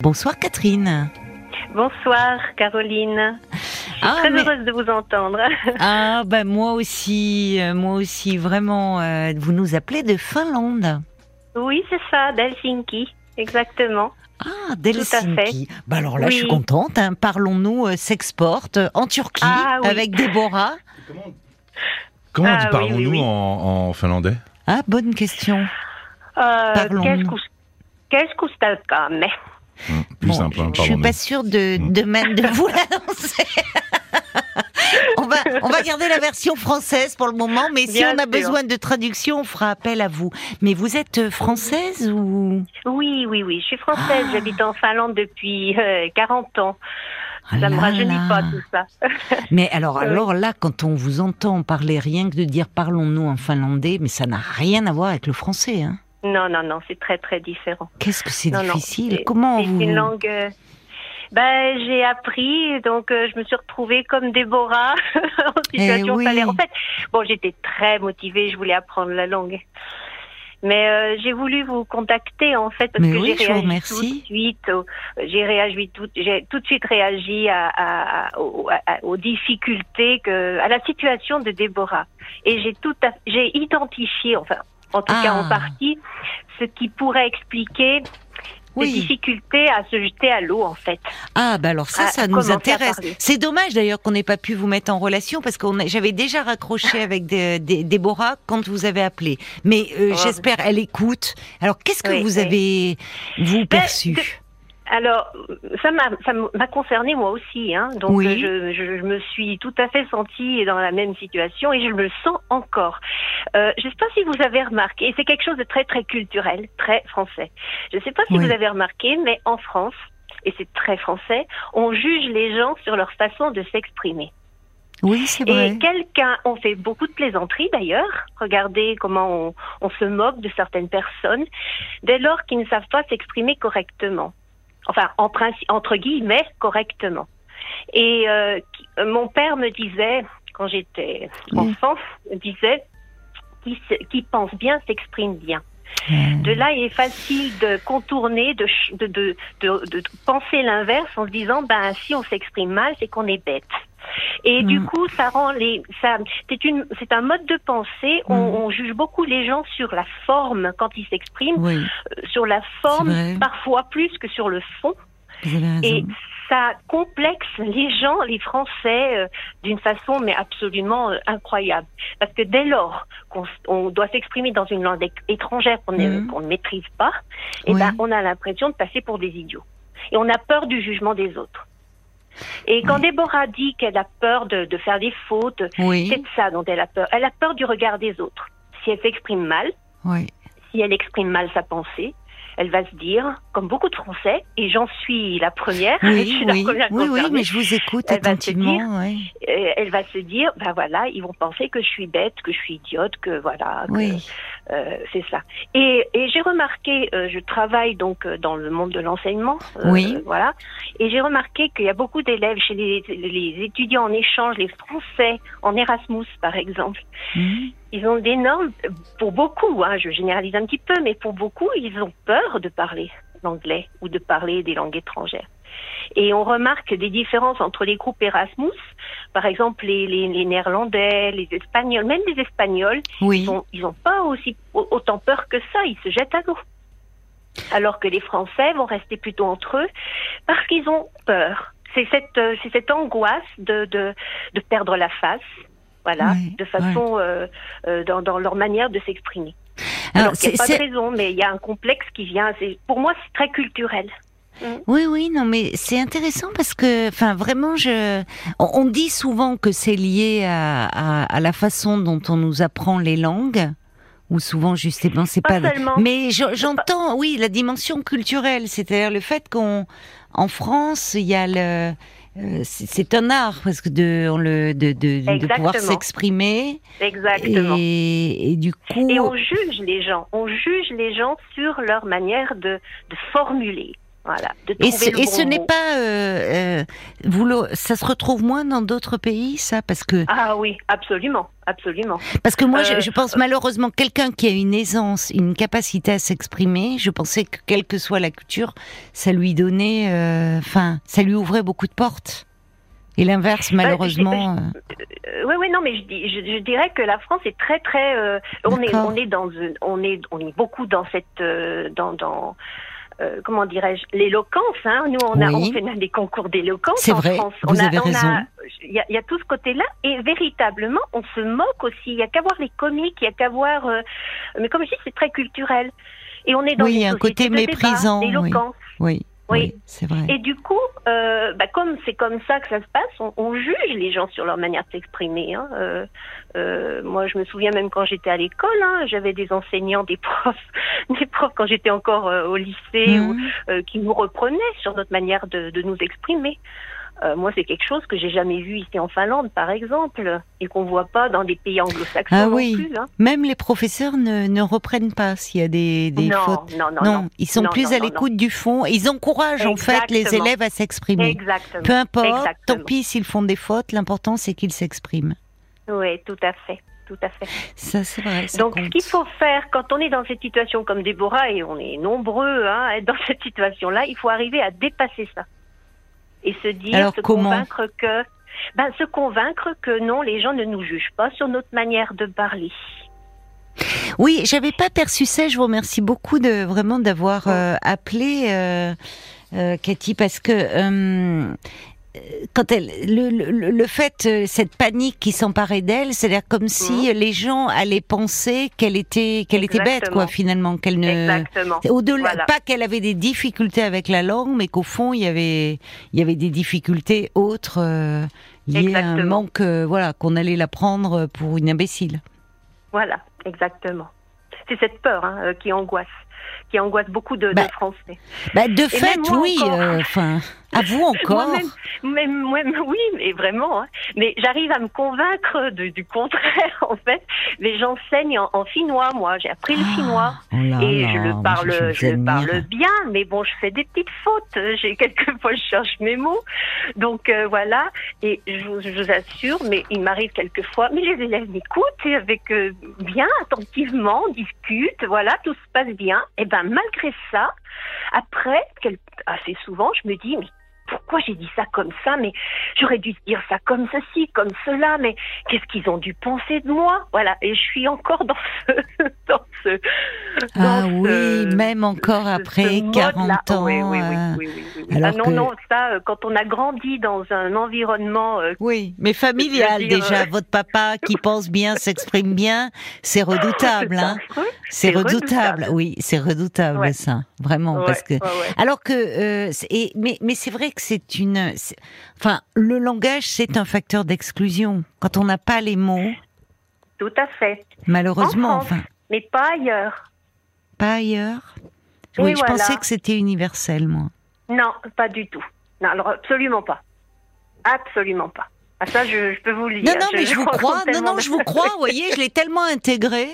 Bonsoir Catherine. Bonsoir Caroline. Je suis Ah, très mais- heureuse de vous entendre. Ah ben moi aussi, euh, moi aussi vraiment. euh, vous nous appelez de Finlande. Oui, c'est ça, d'Helsinki. Exactement. Ah, d'Helsinki. Bah alors là, je suis contente. hein. Parlons-nous euh, s'exporte en Turquie Ah, oui. avec Déborah. Comment Ah, dit parlons-nous oui, oui. En, en finlandais? Ah, bonne question. Euh, Parlons. keskus, Hum, Plus Bon, simple, hein, je suis pas sûre de, Mm. de même de vous l'annoncer. on va on va garder la version française pour le moment, mais si Bien on a sûr. besoin de traduction, on fera appel à vous. Mais vous êtes euh, française ou? Oui, oui, oui. Je suis française. Ah. J'habite en Finlande depuis euh, 40 ans. Ah Ça me là rajeunit là. pas tout ça. Mais alors, Oui. alors là, quand on vous entend parler rien que de dire parlons-nous en finlandais, mais ça n'a rien à voir avec le français. Hein. Non, non, non, c'est très, très différent. Qu'est-ce que c'est Non, non, difficile? c'est- Comment C'est vous une langue. euh, Ben, j'ai appris, donc euh, je me suis retrouvée comme Déborah en situation Eh oui. En fait, bon, j'étais très motivée, je voulais apprendre la langue. Mais euh, j'ai voulu vous contacter en fait parce Mais que oui, j'ai je vous réagi remercie. tout de suite. J'ai réagi tout, j'ai tout de suite réagi à, à- à- aux, aux difficultés que, à la situation de Déborah. Et j'ai tout, j'ai identifié, enfin, en tout cas Ah. en partie, ce qui pourrait expliquer les Oui. difficultés à se jeter à l'eau en fait. Ah, bah alors ça, à ça nous intéresse. C'est dommage d'ailleurs qu'on n'ait pas pu vous mettre en relation parce que j'avais déjà raccroché avec des, des- Déborah quand vous avez appelé. Mais euh, Oh. j'espère, elle écoute. Alors, qu'est-ce que Oui, vous oui. avez, vous, perçu de- Alors, ça m'a ça m'a concerné moi aussi, hein. Donc Oui. je, je, je me suis tout à fait sentie dans la même situation et je me le sens encore. Euh, je ne sais pas si vous avez remarqué, et c'est quelque chose de très très culturel, très français. Je ne sais pas si Oui. vous avez remarqué, mais en France, et c'est très français, on juge les gens sur leur façon de s'exprimer. Oui, c'est vrai. Et quelqu'un, on fait beaucoup de plaisanteries d'ailleurs. Regardez comment on, on se moque de certaines personnes dès lors qu'ils ne savent pas s'exprimer correctement. Enfin, en principe, entre guillemets, correctement. Et euh, qui- euh, mon père me disait, quand j'étais Oui. enfant, me disait, qui, se- qui pense bien s'exprime bien. Euh, De là, il est facile de contourner, de, de, de, de, penser l'inverse en se disant, ben si on s'exprime mal, c'est qu'on est bête. Et du Mm. coup, ça rend les, ça, c'est une, c'est un mode de pensée. On, Mm. on juge beaucoup les gens sur la forme quand ils s'expriment, Oui, euh, sur la forme parfois plus que sur le fond. Et ça complexe les gens, les Français, euh, d'une façon mais absolument euh, incroyable. Parce que dès lors qu'on doit s'exprimer dans une langue étrangère qu'on ne- Mhm. qu'on ne maîtrise pas, eh Oui. ben, on a l'impression de passer pour des idiots. Et on a peur du jugement des autres. Et quand Oui. Déborah dit qu'elle a peur de, de faire des fautes, Oui, c'est de ça dont elle a peur. Elle a peur du regard des autres. Si elle s'exprime mal, oui. si elle exprime mal sa pensée, elle va se dire, comme beaucoup de Français, et j'en suis la première, je Oui, suis la oui, première oui, oui, mais je vous écoute Elle va se attentivement. oui. euh, elle va se dire, ben voilà, ils vont penser que je suis bête, que je suis idiote, que voilà, que, Oui, euh, c'est ça. Et, et j'ai remarqué, euh, je travaille donc euh, dans le monde de l'enseignement, euh, Oui. voilà, et j'ai remarqué qu'il y a beaucoup d'élèves chez les, les étudiants en échange, les Français en Erasmus par exemple. Mhm. Ils ont d'énormes, pour beaucoup, hein, je généralise un petit peu, mais pour beaucoup, ils ont peur de parler l'anglais ou de parler des langues étrangères. Et on remarque des différences entre les groupes Erasmus, par exemple les, les, les Néerlandais, les Espagnols, même les Espagnols, oui. ils ont, ils ont pas aussi au- autant peur que ça, ils se jettent à l'eau. Alors que les Français vont rester plutôt entre eux parce qu'ils ont peur. C'est cette, euh, cette angoisse de, de, de perdre la face, voilà, de façon euh, euh, dans, dans leur manière de s'exprimer. Alors, il n'y a pas de raison, mais il y a un complexe qui vient. Pour moi, c'est très culturel. Oui, oui, non, mais c'est intéressant parce que, enfin, vraiment, je, on, on dit souvent que c'est lié à, à, à la façon dont on nous apprend les langues, ou souvent justement, c'est Pas pas. Mais je- j'entends, oui, la dimension culturelle, c'est-à-dire le fait qu'on, en France, il y a le, euh, c'est un art parce que de, on le, de, de, de pouvoir s'exprimer Exactement. et, et du coup, Et on juge les gens. On juge les gens sur leur manière de, de formuler. Voilà. De Et, ce- et n'est pas, euh, euh, vous le- ça se retrouve moins dans d'autres pays, ça, parce que Ah oui, absolument, absolument. parce que moi, Euh, je, je pense malheureusement quelqu'un qui a une aisance, une capacité à s'exprimer, je pensais que quelle que soit la culture, ça lui donnait, euh, enfin, ça lui ouvrait beaucoup de portes. Et l'inverse, malheureusement. euh, oui, oui, non, mais je, dis- je, je dirais que la France est très, très. euh, on est, on est dans, on est, on est beaucoup dans cette, euh, dans, dans. Euh, comment dirais-je l'éloquence hein nous on a Oui. on fait des concours d'éloquence C'est en vrai, France vous on avez a- raison. il y a, il y a tout ce côté-là et véritablement on se moque aussi il y a qu'à voir les comiques il y a qu'à voir euh, mais comme je dis c'est très culturel et on est dans Oui, une un côté de méprisant, oui. d'éloquence. oui, Oui. Oui, c'est vrai. Et du coup, euh, bah, comme c'est comme ça que ça se passe, on, on juge les gens sur leur manière de s'exprimer. Hein. Euh, euh, moi, je me souviens même quand j'étais à l'école, hein, j'avais des enseignants, des profs, des profs quand j'étais encore euh, au lycée, ou, Mhm. euh, qui nous reprenaient sur notre manière de, de nous exprimer. Euh, moi, c'est quelque chose que j'ai jamais vu ici en Finlande, par exemple, et qu'on voit pas dans des pays anglo-saxons Ah non plus. Hein. Même les professeurs ne, ne reprennent pas s'il y a des, des non, fautes. non, non, Non, ils sont Non, plus à l'écoute du fond. Ils encouragent en fait les élèves à s'exprimer. Exactement. Peu importe, Exactement. tant pis s'ils font des fautes, l'important c'est qu'ils s'expriment. Oui, tout à fait, tout à fait. Ça c'est vrai. ça Donc, ce qu'il faut faire quand on est dans cette situation comme Déborah, et on est nombreux hein, à être dans cette situation-là, il faut arriver à dépasser ça. Et se dire, Alors, se comment convaincre que. Ben, se convaincre que non, les gens ne nous jugent pas sur notre manière de parler. Oui, j'avais pas perçu ça. Je vous remercie beaucoup de vraiment d'avoir euh, appelé euh, euh, Cathy parce que quand elle le, le, le fait euh, cette panique qui s'emparait d'elle, c'est-à-dire comme si les gens allaient penser qu'elle était qu'elle était bête quoi finalement qu'elle ne Exactement. au-delà Voilà. pas qu'elle avait des difficultés avec la langue mais qu'au fond il y avait il y avait des difficultés autres euh, liées à un manque euh, voilà qu'on allait la prendre pour une imbécile. Voilà, exactement. C'est cette peur hein, euh, qui angoisse, qui angoisse beaucoup de, de Bah, Français. Bah, de fait, moi oui. euh, Enfin, à vous encore. Moi-même, même, moi- oui, mais vraiment. hein. Mais j'arrive à me convaincre de- du contraire, en fait. Mais j'enseigne en, en finnois, moi. J'ai appris le finnois. Oh là Et là, je le moi, parle, je je, vous le parle bien, mais bon, je fais des petites fautes. J'ai quelquefois je cherche mes mots, donc euh, voilà. Et je vous, je vous assure, mais il m'arrive quelquefois, mais les élèves m'écoutent avec euh, bien attentivement, on discute, voilà, tout se passe bien. Et ben malgré ça, après, assez souvent, je me dis, pourquoi j'ai dit ça comme ça Mais j'aurais dû dire ça comme ceci, comme cela. Mais qu'est-ce qu'ils ont dû penser de moi? Voilà. Et je suis encore dans ce, dans ce. Ah dans oui, ce- même encore ce- après ce mode-là. 40 ans. Oui, oui, oui, euh, oui, oui, oui, oui. alors Ah non, que- non, ça, euh, quand on a grandi dans un environnement euh, Oui, mais familial dire, déjà. euh, Votre papa qui pense bien, s'exprime bien, c'est redoutable. Hein. C'est redoutable. redoutable. Oui, c'est redoutable Ouais. ça, vraiment, ouais, parce que. ouais. Alors que, euh, et- mais, mais c'est vrai que c'est une, enfin, le langage c'est un facteur d'exclusion. Quand on n'a pas les mots, tout à fait. malheureusement, En France. enfin, Mais pas ailleurs. pas ailleurs? Oui, je voilà. pensais que c'était universel, moi. Non, pas du tout. Non, alors absolument pas. Absolument pas. Ah, ça, je, je peux vous le dire. Non, non, mais je vous crois. Non, non, je vous crois. Vous voyez, je l'ai tellement intégré.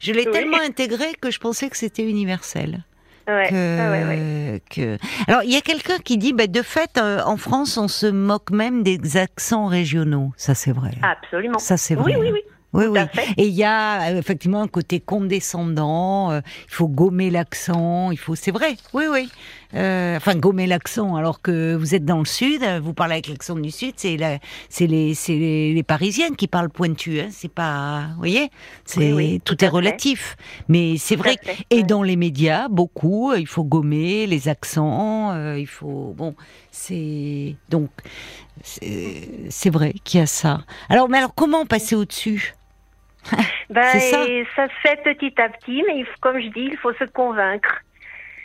Je l'ai Oui. tellement intégré que je pensais que c'était universel. Ouais, Que, ah ouais, ouais. que... Alors, il y a quelqu'un qui dit, bah, de fait, euh, en France, on se moque même des accents régionaux. Ça, c'est vrai. Absolument. Ça, c'est vrai. Oui, oui, oui. Oui, oui. Et il y a euh, effectivement un côté condescendant. euh, il faut gommer l'accent. Il faut, c'est vrai. Oui, oui. Euh, enfin, gommer l'accent. Alors que vous êtes dans le sud, euh, vous parlez avec l'accent du sud. C'est la, c'est les, c'est les, les Parisiennes qui parlent pointu. Hein, c'est pas, vous voyez, c'est Oui, oui, tout, tout est fait. relatif. Mais c'est vrai. fait, Et dans les médias, beaucoup, euh, il faut gommer les accents. euh, il faut, bon, c'est donc c'est c'est vrai qu'il y a ça. Alors, mais alors comment passer au-dessus? Ben, ça. se fait petit à petit, mais il faut- comme je dis, il faut se convaincre.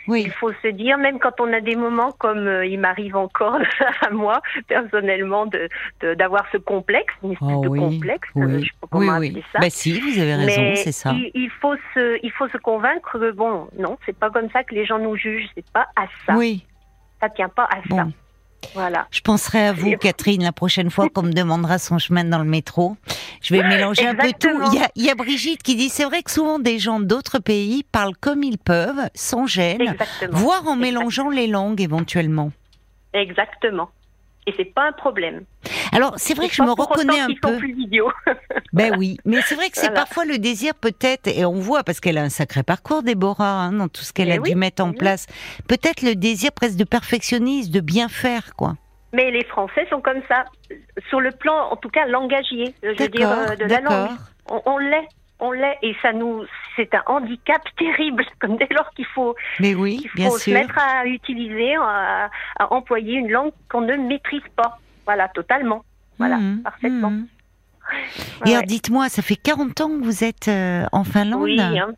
Oui. Il faut se dire, même quand on a des moments comme euh, il m'arrive encore à moi, personnellement, de de- d'avoir ce complexe, une espèce Oh de oui, complexe, oui, euh, je sais pas comment oui, appeler oui. ça. Bah si, vous avez raison, c'est ça. Il, il faut se, il faut se convaincre que bon, non, c'est pas comme ça que les gens nous jugent, c'est pas à ça, Oui, ça tient pas à ça. Voilà. Je penserai à vous, Catherine, la prochaine fois qu'on me demandera son chemin dans le métro. Je vais mélanger un peu tout. Il y, a, il y a Brigitte qui dit c'est vrai que souvent des gens d'autres pays parlent comme ils peuvent, sans gêne, Exactement. voire en mélangeant les langues éventuellement. Exactement. Et c'est pas un problème. Alors c'est vrai que je me reconnais un peu. plus. Ben oui, mais c'est vrai que c'est Voilà. parfois le désir peut-être, et on voit parce qu'elle a un sacré parcours, Déborah, hein, dans tout ce qu'elle Eh a dû mettre en oui. place. Peut-être le désir presque de perfectionnisme, de bien faire, quoi. Mais les Français sont comme ça. Sur le plan, en tout cas, langagier, je veux dire, euh, de la langue. On, on l'est. On l'est. Et ça nous, c'est un handicap terrible. Comme dès lors qu'il faut, Mais oui, qu'il bien faut se sûr. mettre à utiliser, à, à employer une langue qu'on ne maîtrise pas. Voilà, totalement. Voilà, Mhm, parfaitement. Ouais, Et alors dites-moi, ça fait 40 ans que vous êtes euh, en Finlande oui, hein.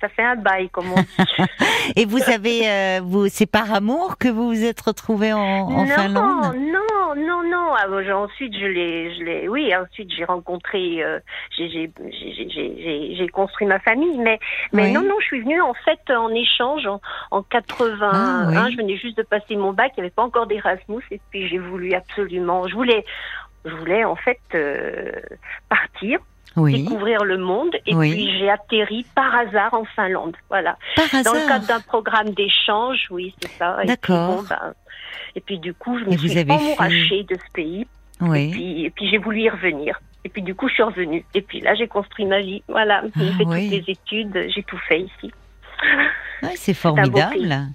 Ça fait un bail, comme on dit. et vous avez, euh, vous, c'est par amour que vous vous êtes retrouvés en, en non, Finlande non, non, non. Ah, ensuite, je l'ai, je l'ai, oui. Ensuite, j'ai rencontré, euh, j'ai, j'ai, j'ai, j'ai- j'ai, j'ai construit ma famille. Mais, mais Oui. non, non, je suis venue en fait en échange en, en 81. Ah, oui. Je venais juste de passer mon bac. Il n'y avait pas encore d'Erasmus. Et puis, j'ai voulu absolument. Je voulais, je voulais en fait euh, partir, Oui, découvrir le monde. Et Oui. puis, j'ai atterri par hasard en Finlande. Voilà. par Dans le cadre d'un programme d'échange, oui, c'est ça. Et D'accord. bon, ben, et puis du coup, je me Et suis emmourachée de ce pays. Et Oui. puis, et puis j'ai voulu y revenir. Et puis du coup, je suis revenue. Et puis là, j'ai construit ma vie. Voilà, j'ai Ah, fait oui. toutes les études, j'ai tout fait ici. Ouais, c'est un beau formidable.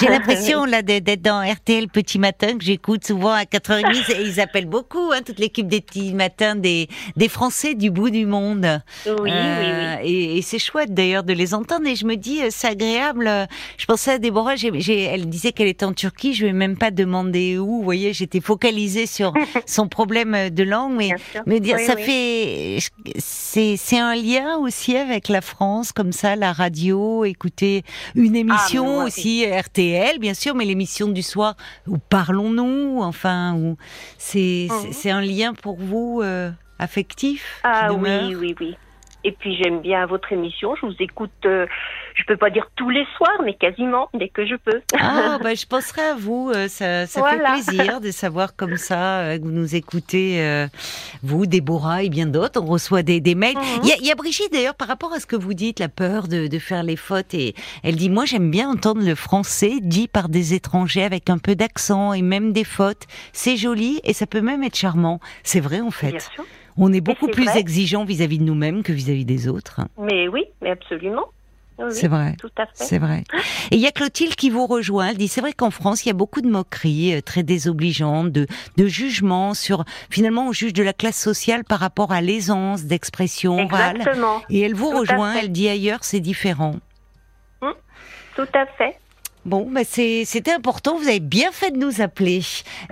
J'ai l'impression là d'être dans RTL Petit Matin que j'écoute souvent à 4h30 et ils appellent beaucoup hein, toute l'équipe des petits matins des des Français du bout du monde. Oui, oui, Euh, oui. Et, et c'est chouette d'ailleurs de les entendre. Et je me dis, euh, c'est agréable. Euh, Je pensais à Déborah, j'ai, j'ai- elle disait qu'elle était en Turquie. Je vais même pas demander où. Vous voyez, j'étais focalisée sur son problème de langue. Mais, mais dire, Oui, ça oui. fait, c'est, c'est un lien aussi avec la France, comme ça, la radio, écouter une émission Ah, mais moi, RTL, bien sûr, mais l'émission du soir où parlons-nous, enfin, où c'est, c'est, Mhm. c'est un lien pour vous euh, affectif. Ah oui, oui, oui. Et puis j'aime bien votre émission. Je vous écoute. euh, je peux pas dire tous les soirs, mais quasiment dès que je peux. Ah, bah, je penserai à vous. euh, Ça, ça Voilà. fait plaisir de savoir comme ça euh, que vous nous écoutez, euh, vous, Déborah et bien d'autres. On reçoit des, des mails. Mhm. Il y, a, il y a Brigitte d'ailleurs par rapport à ce que vous dites, la peur de, de faire les fautes. Et elle dit, moi j'aime bien entendre le français dit par des étrangers avec un peu d'accent et même des fautes. C'est joli et ça peut même être charmant. C'est vrai en fait. Bien sûr. On est beaucoup plus vrai. exigeant vis-à-vis de nous-mêmes que vis-à-vis des autres. Mais oui, mais absolument. Oui, C'est vrai. Tout à fait. C'est vrai. Et il y a Clotilde qui vous rejoint. Elle dit c'est vrai qu'en France, il y a beaucoup de moqueries euh, très désobligeantes, de, de jugements sur. Finalement, on juge de la classe sociale par rapport à l'aisance d'expression orale. Exactement. Et elle vous Tout rejoint. Elle dit ailleurs, c'est différent. Tout à fait. Bon, bah c'est, c'était important. Vous avez bien fait de nous appeler.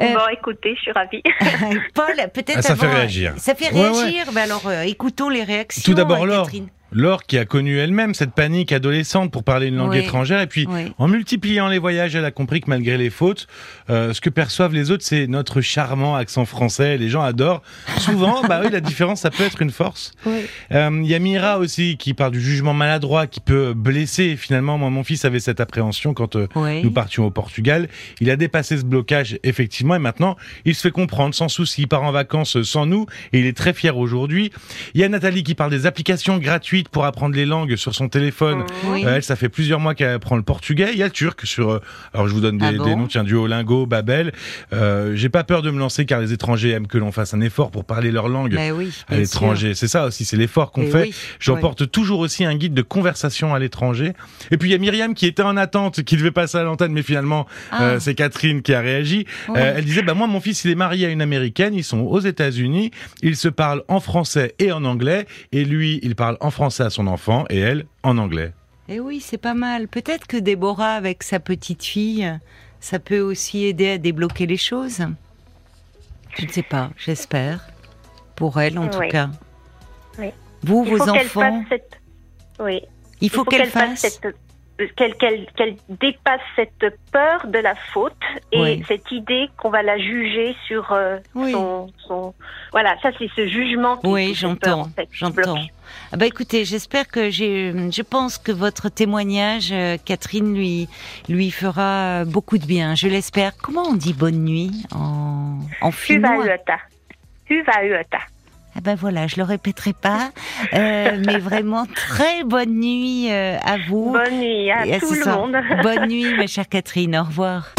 Euh, Bon, écoutez, je suis ravie. Paul, peut-être Ah, ça fait réagir. Ça fait Ouais, réagir. Bah alors, euh, écoutons les réactions. Tout d'abord, euh, Laure. Catherine. Laure qui a connu elle-même cette panique adolescente pour parler une langue Oui. étrangère et puis Oui. en multipliant les voyages, elle a compris que malgré les fautes, euh, ce que perçoivent les autres, c'est notre charmant accent français. Les gens adorent. Souvent, bah oui, la différence, ça peut être une force. Oui. Euh, Il y a Mira aussi qui parle du jugement maladroit qui peut blesser. Finalement, moi, mon fils avait cette appréhension quand euh, nous partions au Portugal. Il a dépassé ce blocage, effectivement, et maintenant, il se fait comprendre sans souci. Il part en vacances sans nous, et il est très fier aujourd'hui. Il y a Nathalie qui parle des applications gratuites pour apprendre les langues sur son téléphone. Oui. Euh, elle, ça fait plusieurs mois qu'elle apprend le portugais. Il y a le turc sur. euh, alors, je vous donne des, Ah bon des noms. Tiens, Duolingo, Babel. Euh, J'ai pas peur de me lancer car les étrangers aiment que l'on fasse un effort pour parler leur langue Bah oui. à l'étranger. C'est ça aussi, c'est l'effort qu'on. Et fait. oui. J'emporte toujours aussi un guide de conversation à l'étranger. Et puis il y a Myriam qui était en attente, qui devait passer à l'antenne, mais finalement Ah. euh, c'est Catherine qui a réagi. Elle disait bah moi mon fils il est marié à une américaine, ils sont aux États-Unis, ils se parlent en français et en anglais, et lui il parle en français à son enfant et elle en anglais. Et Eh oui, c'est pas mal. Peut-être que Déborah, avec sa petite fille, ça peut aussi aider à débloquer les choses. Je ne sais pas, j'espère. Pour elle, en tout cas. Oui. Vous, Il vos enfants, cette. Oui. il faut qu'elle fasse. cette. Qu'elle dépasse cette peur de la faute et Oui. cette idée qu'on va la juger sur euh, Oui. son, son voilà ça c'est ce jugement qui Oui, j'entends, en fait, j'entends. Ah bah écoutez, j'espère que j'ai, je pense que votre témoignage, euh, Catherine, lui, lui fera beaucoup de bien. Je l'espère. Comment on dit bonne nuit en, en Hyvää finnois? Yötä. Hyvää yötä. Ah ben voilà, je le répéterai pas, euh, mais vraiment très bonne nuit euh, à vous. Bonne nuit à Et à tout le soir. monde. Bonne nuit, ma chère Catherine. Au revoir.